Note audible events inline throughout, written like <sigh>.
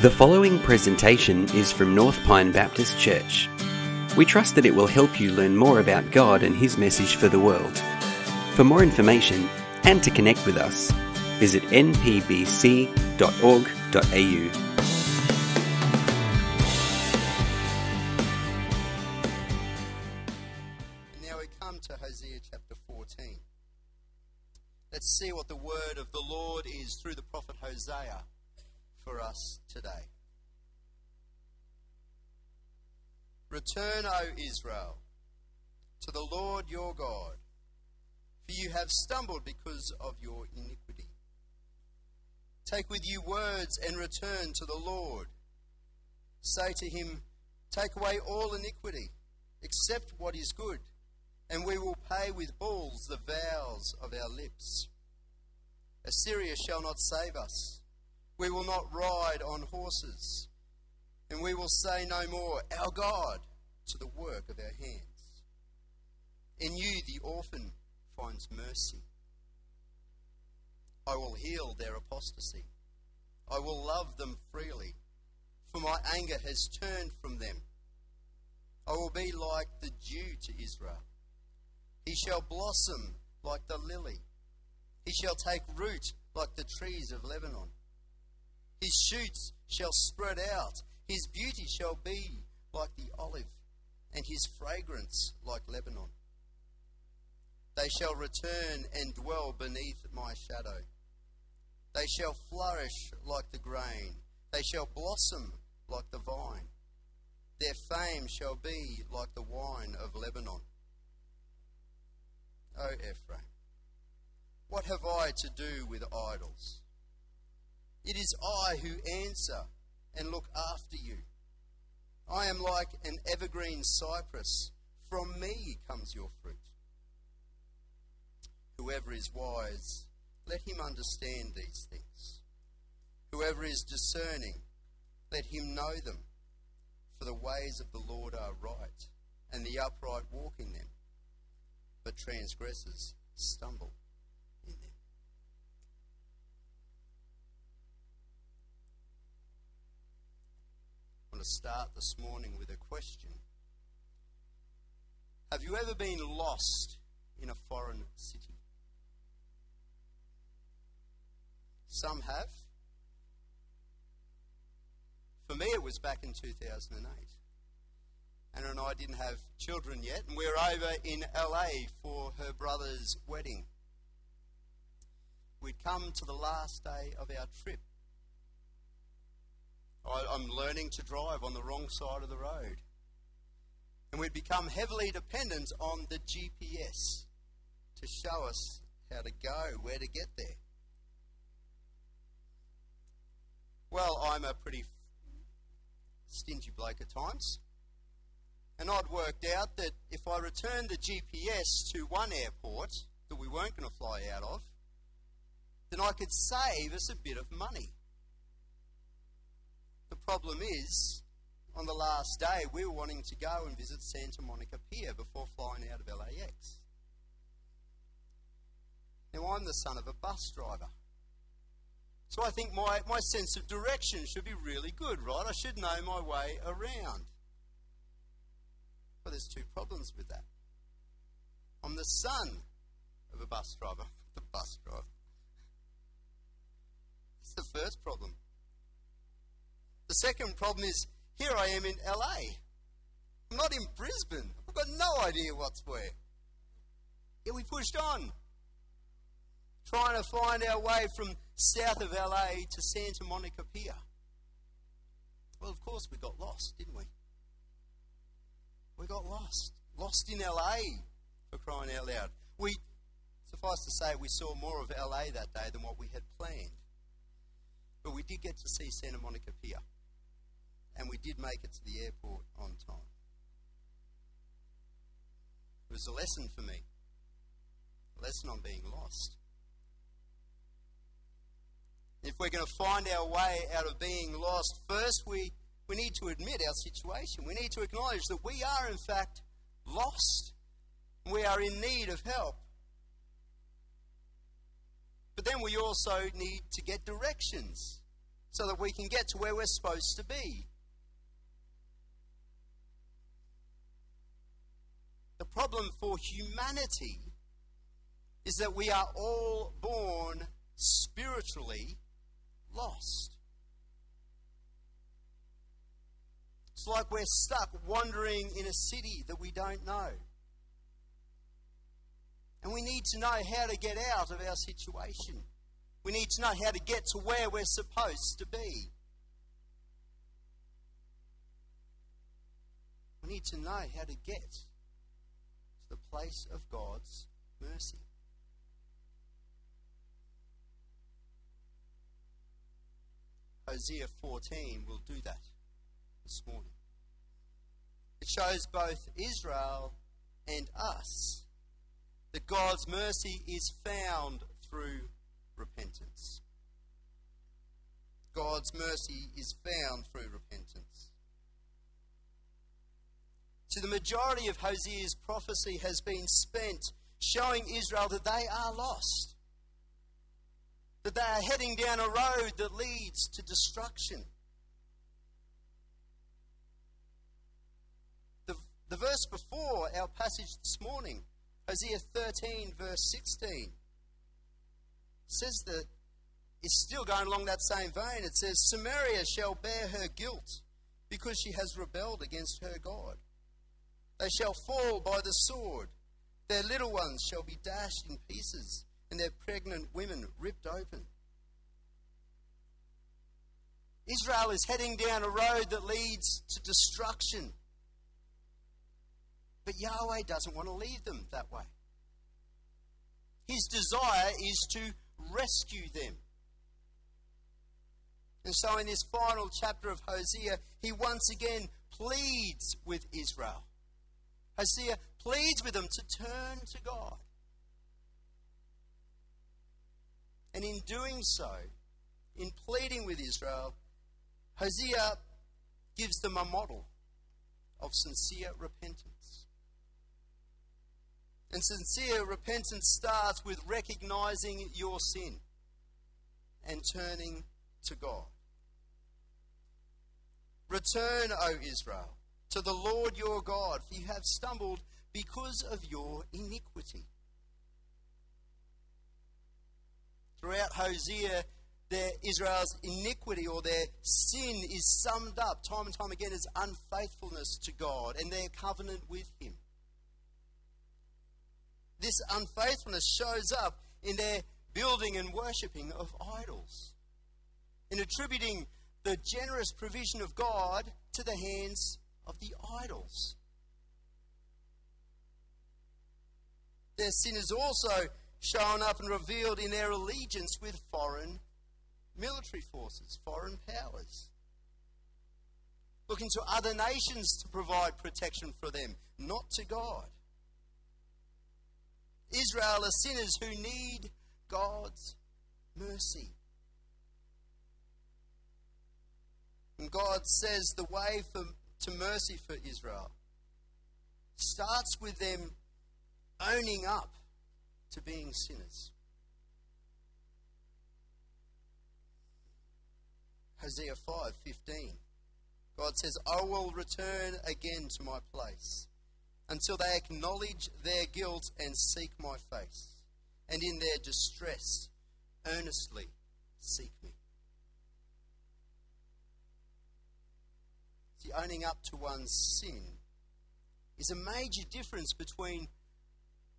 The following presentation is from North Pine Baptist Church. We trust that it will help you learn more about God and His message for the world. For more information and to connect with us, visit npbc.org.au. Now we come to Hosea chapter 14. Let's see what the word of the Lord is through the prophet Hosea for us today. Return, O Israel, to the Lord your God, for you have stumbled because of your iniquity. Take with you words and return to the Lord. Say to him, Take away all iniquity, accept what is good, and we will pay with bulls the vows of our lips. Assyria shall not save us. We will not ride on horses, and we will say no more, Our God, to the work of our hands. In you the orphan finds mercy. I will heal their apostasy. I will love them freely, for my anger has turned from them. I will be like the dew to Israel. He shall blossom like the lily. He shall take root like the trees of Lebanon. His shoots shall spread out. His beauty shall be like the olive, and his fragrance like Lebanon. They shall return and dwell beneath my shadow. They shall flourish like the grain. They shall blossom like the vine. Their fame shall be like the wine of Lebanon. O Ephraim, what have I to do with idols? It is I who answer and look after you. I am like an evergreen cypress. From me comes your fruit. Whoever is wise, let him understand these things. Whoever is discerning, let him know them. For the ways of the Lord are right, and the upright walk in them. But transgressors stumble in them. Want to start this morning with a question. Have you ever been lost in a foreign city? Some have. For me, it was back in 2008. Anna and I didn't have children yet, and we were over in LA for her brother's wedding. We'd come to the last day of our trip. I, I'm learning to drive on the wrong side of the road. And we'd become heavily dependent on the GPS to show us how to go, where to get there. Well, I'm a pretty stingy bloke at times. And I'd worked out that if I returned the GPS to one airport that we weren't going to fly out of, then I could save us a bit of money. The problem is, on the last day, we were wanting to go and visit Santa Monica Pier before flying out of LAX. Now, I'm the son of a bus driver. So I think my, my sense of direction should be really good, right? I should know my way around. But there's two problems with that. I'm the son of a bus driver, <laughs> the bus driver. That's the first problem. The second problem is here I am in LA. I'm not in Brisbane. I've got no idea what's where. Yet we pushed on, trying to find our way from south of LA to Santa Monica Pier. Well, of course, we got lost, didn't we? We got lost. Lost in LA, for crying out loud. We, suffice to say, we saw more of LA that day than what we had planned. But we did get to see Santa Monica Pier. And we did make it to the airport on time. It was a lesson for me. A lesson on being lost. If we're going to find our way out of being lost, first we, we need to admit our situation. We need to acknowledge that we are, in fact, lost. We are in need of help. But then we also need to get directions so that we can get to where we're supposed to be. The problem for humanity is that we are all born spiritually lost. It's like we're stuck wandering in a city that we don't know. And we need to know how to get out of our situation. We need to know how to get to where we're supposed to be. We need to know how to get the place of God's mercy. Hosea 14 will do that this morning. It shows both Israel and us that God's mercy is found through repentance. God's mercy is found through repentance. So the majority of Hosea's prophecy has been spent showing Israel that they are lost, that they are heading down a road that leads to destruction. The, the verse before our passage this morning Hosea 13, verse 16, says that it's still going along that same vein. It says, Samaria shall bear her guilt because she has rebelled against her God. They shall fall by the sword. Their little ones shall be dashed in pieces, and their pregnant women ripped open. Israel is heading down a road that leads to destruction. But Yahweh doesn't want to leave them that way. His desire is to rescue them. And so, in this final chapter of Hosea, he once again pleads with Israel. Hosea pleads with them to turn to God. And in doing so, in pleading with Israel, Hosea gives them a model of sincere repentance. And sincere repentance starts with recognizing your sin and turning to God. Return, O Israel, to the Lord your God, for you have stumbled because of your iniquity. Throughout Hosea, their Israel's iniquity or their sin is summed up time and time again as unfaithfulness to God and their covenant with Him this unfaithfulness shows up in their building and worshipping of idols, in attributing the generous provision of God to the hands of the idols. Their sin is also shown up and revealed in their allegiance with foreign military forces, foreign powers. Looking to other nations to provide protection for them, not to God. Israel are sinners who need God's mercy. And God says the way for, to mercy for Israel starts with them owning up to being sinners. Hosea 5:15 God says, "I will return again to my place until they acknowledge their guilt and seek my face, and in their distress earnestly seek me. See, owning up to one's sin is a major difference between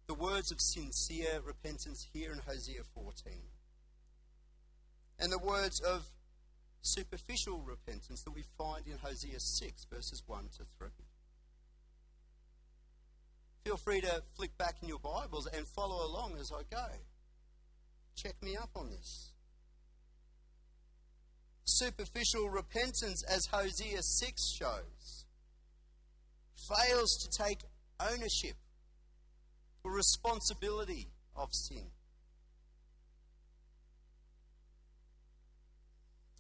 the words of sincere repentance here in Hosea 14 and the words of superficial repentance that we find in Hosea 6, verses 1 to 3 feel free to flick back in your Bibles and follow along as I go. Check me up on this. Superficial repentance, as Hosea 6 shows, fails to take ownership or responsibility of sin.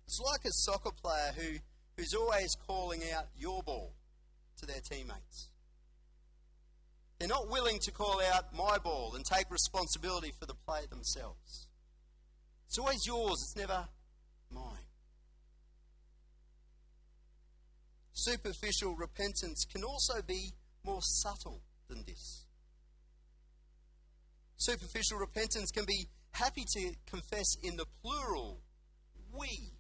It's like a soccer player who, who's always calling out your ball to their teammates. They're not willing to call out my ball and take responsibility for the play themselves. It's always yours, it's never Superficial repentance can also be more subtle than this. Superficial repentance can be happy to confess in the plural, we,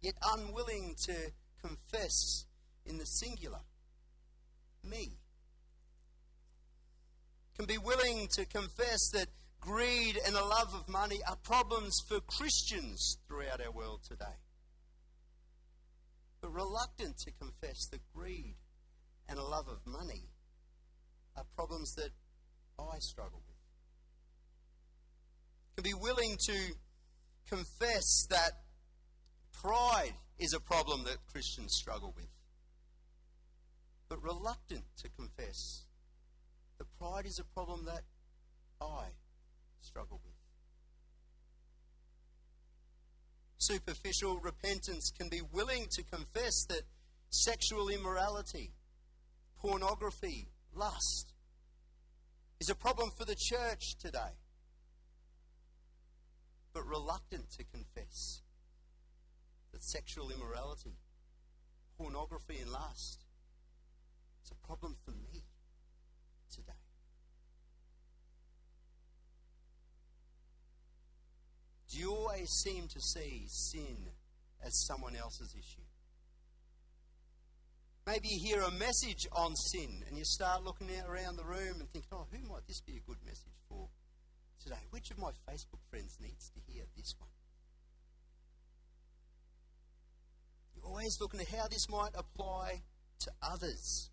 yet unwilling to confess in the singular, me. Can be willing to confess that greed and the love of money are problems for Christians throughout our world today. Reluctant to confess that greed and a love of money are problems that I struggle with. Can be willing to confess that pride is a problem that Christians struggle with. But reluctant to confess that pride is a problem that I struggle with. Superficial repentance can be willing to confess that sexual immorality, pornography, lust is a problem for the church today, but reluctant to confess that sexual immorality, pornography, and lust is a problem for me today. You always seem to see sin as someone else's issue? Maybe you hear a message on sin and you start looking around the room and thinking, oh, who might this be a good message for today? Which of my Facebook friends needs to hear this one? You're always looking at how this might apply to others.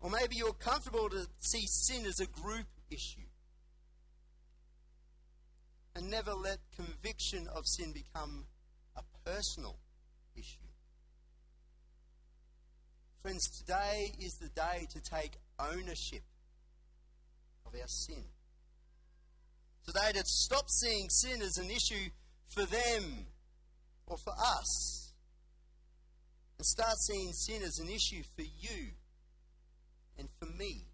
Or maybe you're comfortable to see sin as a group issue never let conviction of sin become a personal issue. Friends, today is the day to take ownership of our sin. Today to stop seeing sin as an issue for them or for us and start seeing sin as an issue for you and for me.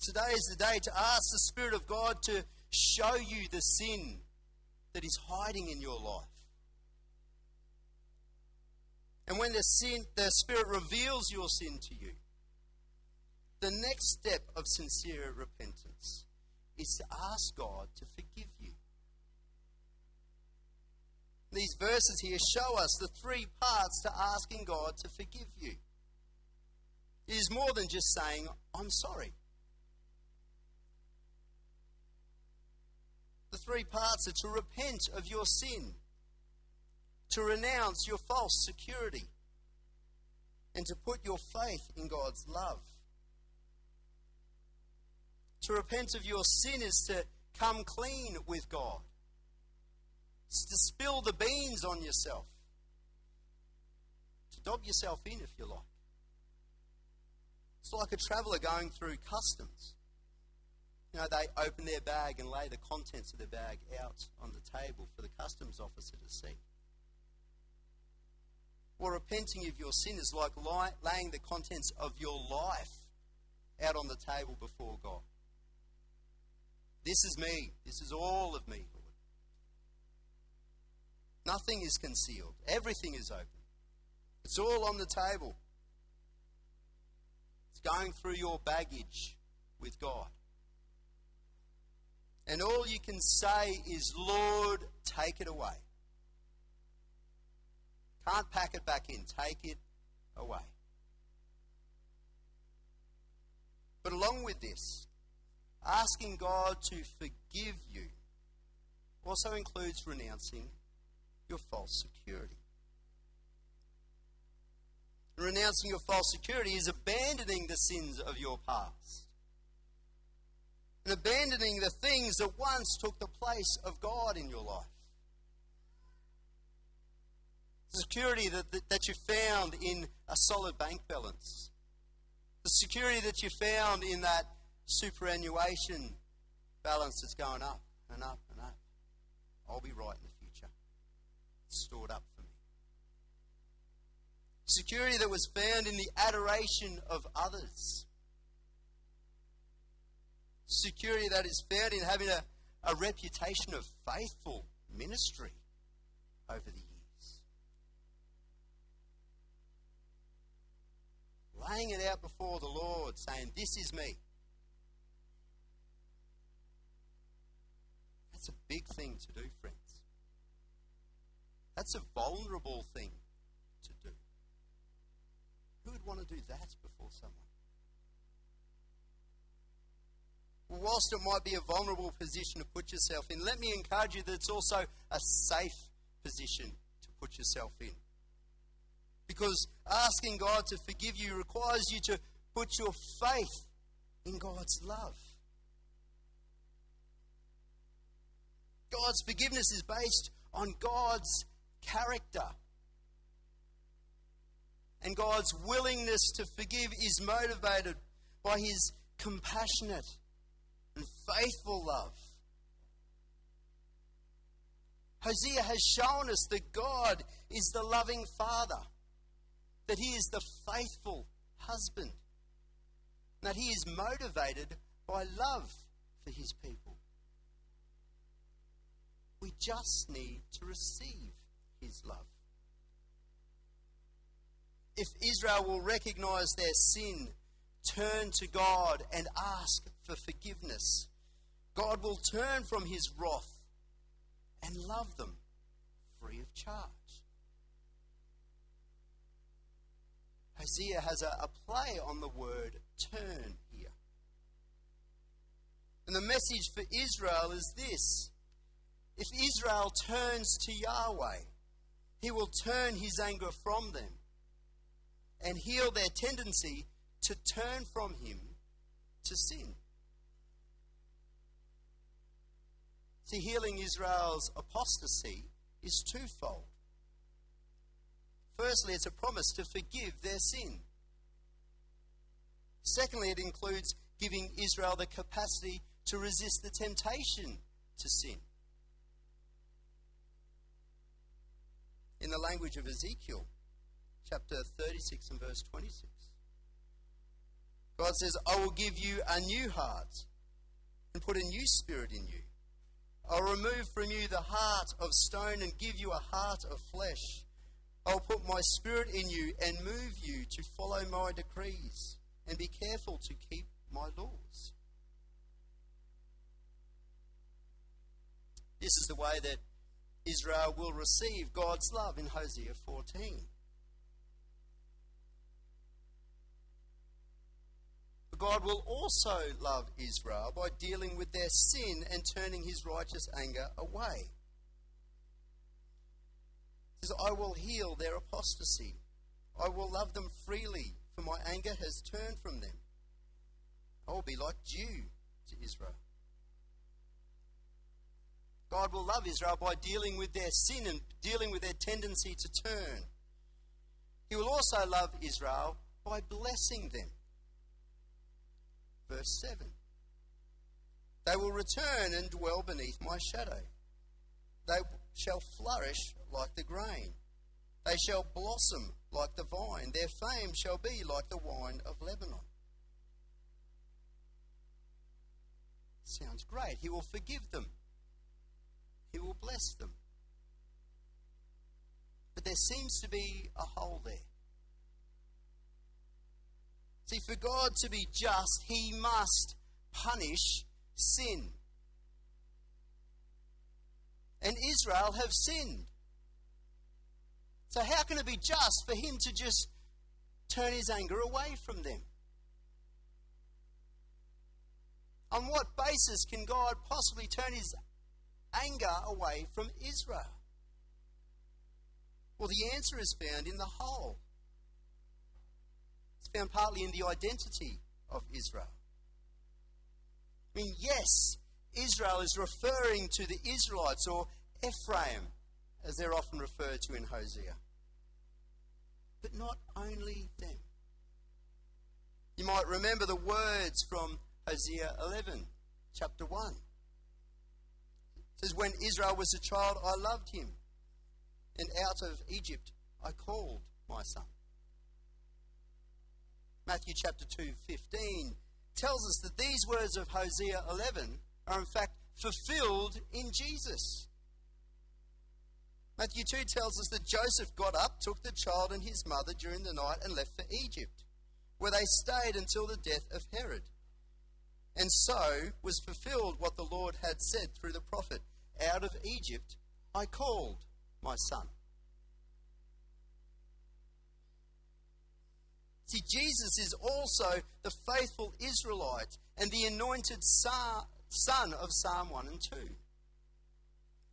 Today is the day to ask the Spirit of God to show you the sin that is hiding in your life. And when the, sin, the Spirit reveals your sin to you, the next step of sincere repentance is to ask God to forgive you. These verses here show us the three parts to asking God to forgive you. It is more than just saying, I'm sorry. The three parts are to repent of your sin, to renounce your false security, and to put your faith in God's love. To repent of your sin is to come clean with God, it's to spill the beans on yourself, to dob yourself in if you like. It's like a traveller going through customs. You know, they open their bag and lay the contents of the bag out on the table for the customs officer to see. Well, repenting of your sin is like laying the contents of your life out on the table before God. This is me. This is all of me, Lord. Nothing is concealed. Everything is open. It's all on the table. It's going through your baggage with God. And all you can say is, Lord, take it away. Can't pack it back in. Take it away. But along with this, asking God to forgive you also includes renouncing your false security. Renouncing your false security is abandoning the sins of your past and abandoning the things that once took the place of God in your life. The security that, that, that you found in a solid bank balance, the security that you found in that superannuation balance that's going up and up and up. I'll be right in the future. It's stored up for me. Security that was found in the adoration of others security that is found in having a, a reputation of faithful ministry over the years. Laying it out before the Lord, saying, This is me. That's a big thing to do, friends. That's a vulnerable thing to do. Who would want to do that before someone? Whilst it might be a vulnerable position to put yourself in, let me encourage you that it's also a safe position to put yourself in. Because asking God to forgive you requires you to put your faith in God's love. God's forgiveness is based on God's character. And God's willingness to forgive is motivated by his compassionate and faithful love. Hosea has shown us that God is the loving Father, that He is the faithful husband, that He is motivated by love for His people. We just need to receive His love. If Israel will recognize their sin, turn to God, and ask for forgiveness, God will turn from His wrath and love them free of charge. Hosea has a, a play on the word turn here. And the message for Israel is this if Israel turns to Yahweh, he will turn his anger from them and heal their tendency to turn from him to sin. See, healing Israel's apostasy is twofold. Firstly, it's a promise to forgive their sin. Secondly, it includes giving Israel the capacity to resist the temptation to sin. In the language of Ezekiel, chapter 36 and verse 26, God says, I will give you a new heart and put a new spirit in you. I'll remove from you the heart of stone and give you a heart of flesh. I'll put my spirit in you and move you to follow my decrees and be careful to keep my laws. This is the way that Israel will receive God's love in Hosea 14. God will also love Israel by dealing with their sin and turning his righteous anger away. He says, I will heal their apostasy. I will love them freely, for my anger has turned from them. I will be like dew to Israel. God will love Israel by dealing with their sin and dealing with their tendency to turn. He will also love Israel by blessing them. Verse 7 They will return and dwell beneath my shadow. They shall flourish like the grain. They shall blossom like the vine. Their fame shall be like the wine of Lebanon. Sounds great. He will forgive them, He will bless them. But there seems to be a hole there. See, for God to be just, he must punish sin. And Israel have sinned. So, how can it be just for him to just turn his anger away from them? On what basis can God possibly turn his anger away from Israel? Well, the answer is found in the whole it's found partly in the identity of Israel. I mean, yes, Israel is referring to the Israelites or Ephraim, as they're often referred to in Hosea. But not only them. You might remember the words from Hosea 11, chapter 1. It says, When Israel was a child, I loved him, and out of Egypt I called my son. Matthew chapter 2, 15, tells us that these words of Hosea 11 are in fact fulfilled in Jesus. Matthew 2 tells us that Joseph got up, took the child and his mother during the night, and left for Egypt, where they stayed until the death of Herod. And so was fulfilled what the Lord had said through the prophet Out of Egypt I called my son. See, Jesus is also the faithful Israelite and the anointed son of Psalm 1 and 2.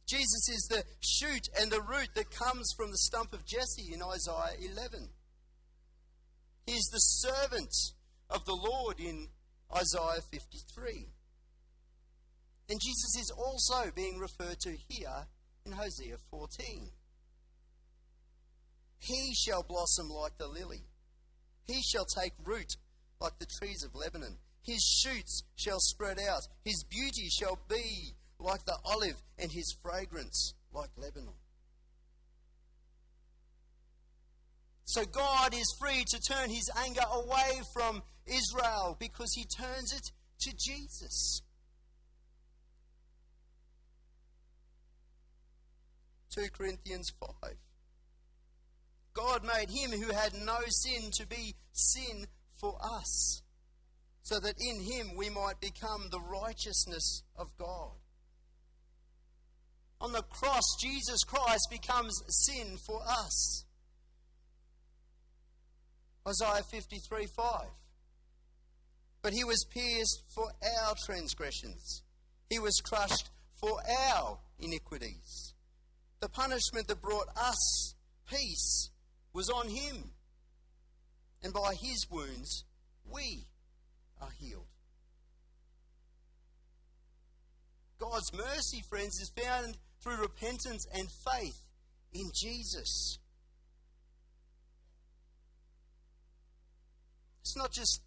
Jesus is the shoot and the root that comes from the stump of Jesse in Isaiah 11. He is the servant of the Lord in Isaiah 53. And Jesus is also being referred to here in Hosea 14. He shall blossom like the lily. He shall take root like the trees of Lebanon. His shoots shall spread out. His beauty shall be like the olive, and his fragrance like Lebanon. So God is free to turn his anger away from Israel because he turns it to Jesus. 2 Corinthians 5. God made him who had no sin to be sin for us, so that in him we might become the righteousness of God. On the cross, Jesus Christ becomes sin for us. Isaiah 53 5. But he was pierced for our transgressions, he was crushed for our iniquities. The punishment that brought us peace was on him, and by his wounds we are healed. God's mercy, friends, is found through repentance and faith in Jesus. It's not just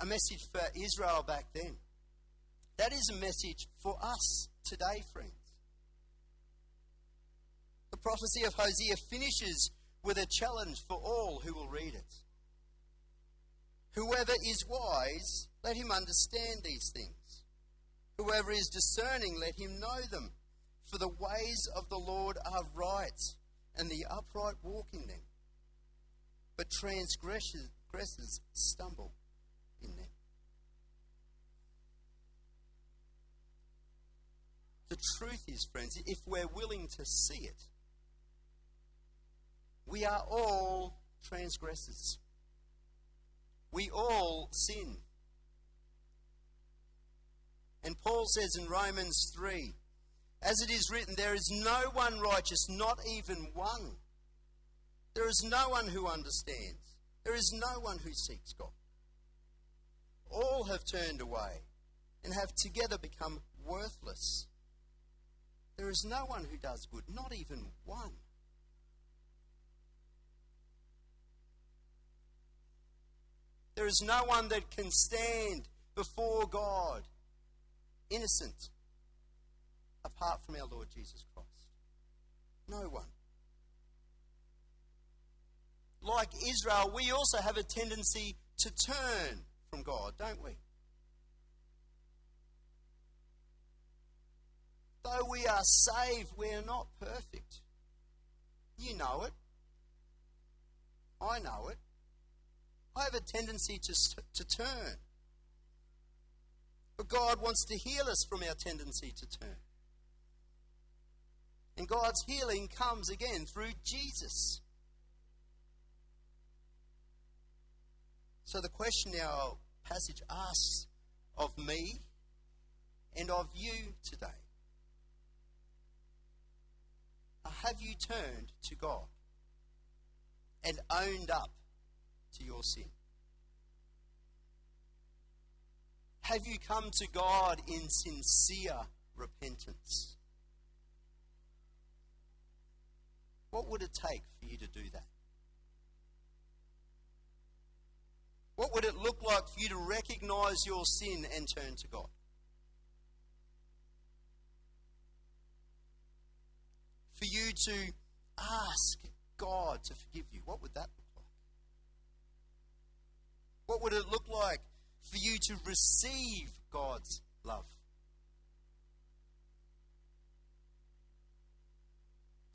a message for Israel back then. That is a message for us today, friends. The prophecy of Hosea finishes with a challenge for all who will read it. Whoever is wise, let him understand these things. Whoever is discerning, let him know them. For the ways of the Lord are right, and the upright walk in them. But transgressors stumble in them. The truth is, friends, if we're willing to see it, we are all transgressors. We all sin. And Paul says in Romans 3 as it is written, there is no one righteous, not even one. There is no one who understands. There is no one who seeks God. All have turned away and have together become worthless. There is no one who does good, not even one. There is no one that can stand before God innocent apart from our Lord Jesus Christ. No one. Like Israel, we also have a tendency to turn from God, don't we? Though we are saved, we are not perfect. You know it. I know it. I have a tendency to, to turn. But God wants to heal us from our tendency to turn. And God's healing comes again through Jesus. So the question our passage asks of me and of you today uh, have you turned to God and owned up to your sin? Have you come to God in sincere repentance? What would it take for you to do that? What would it look like for you to recognize your sin and turn to God? For you to ask God to forgive you, what would that look? What would it look like for you to receive God's love?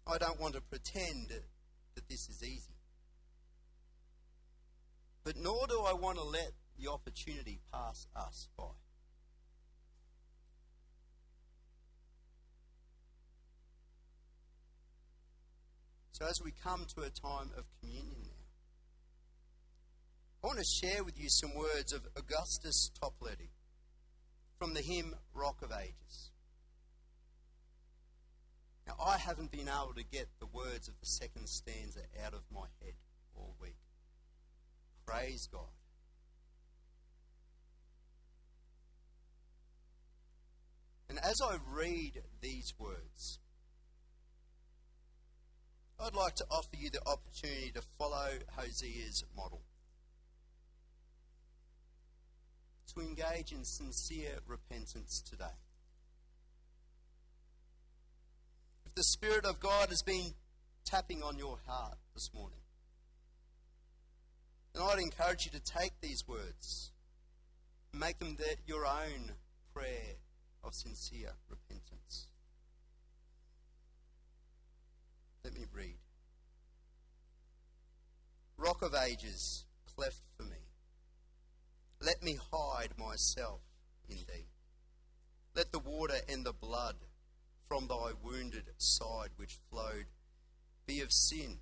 I don't want to pretend that this is easy. But nor do I want to let the opportunity pass us by. So, as we come to a time of communion I want to share with you some words of Augustus Toplady from the hymn Rock of Ages. Now, I haven't been able to get the words of the second stanza out of my head all week. Praise God. And as I read these words, I'd like to offer you the opportunity to follow Hosea's model. To engage in sincere repentance today. If the Spirit of God has been tapping on your heart this morning, then I'd encourage you to take these words and make them your own prayer of sincere repentance. Let me read. Rock of ages, cleft for me. Let me hide myself in thee. Let the water and the blood from thy wounded side which flowed be of sin,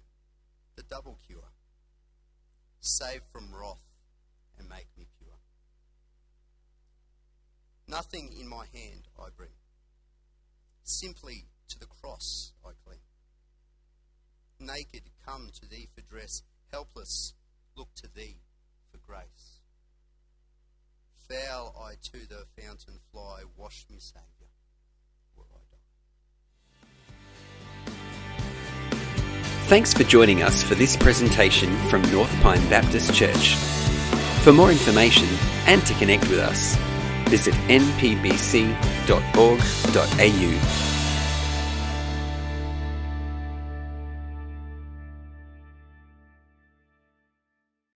the double cure. Save from wrath and make me pure. Nothing in my hand I bring, simply to the cross I cling. Naked, come to thee for dress, helpless, look to thee for grace. Foul I to the fountain fly, wash me, Saviour. Thanks for joining us for this presentation from North Pine Baptist Church. For more information and to connect with us, visit npbc.org.au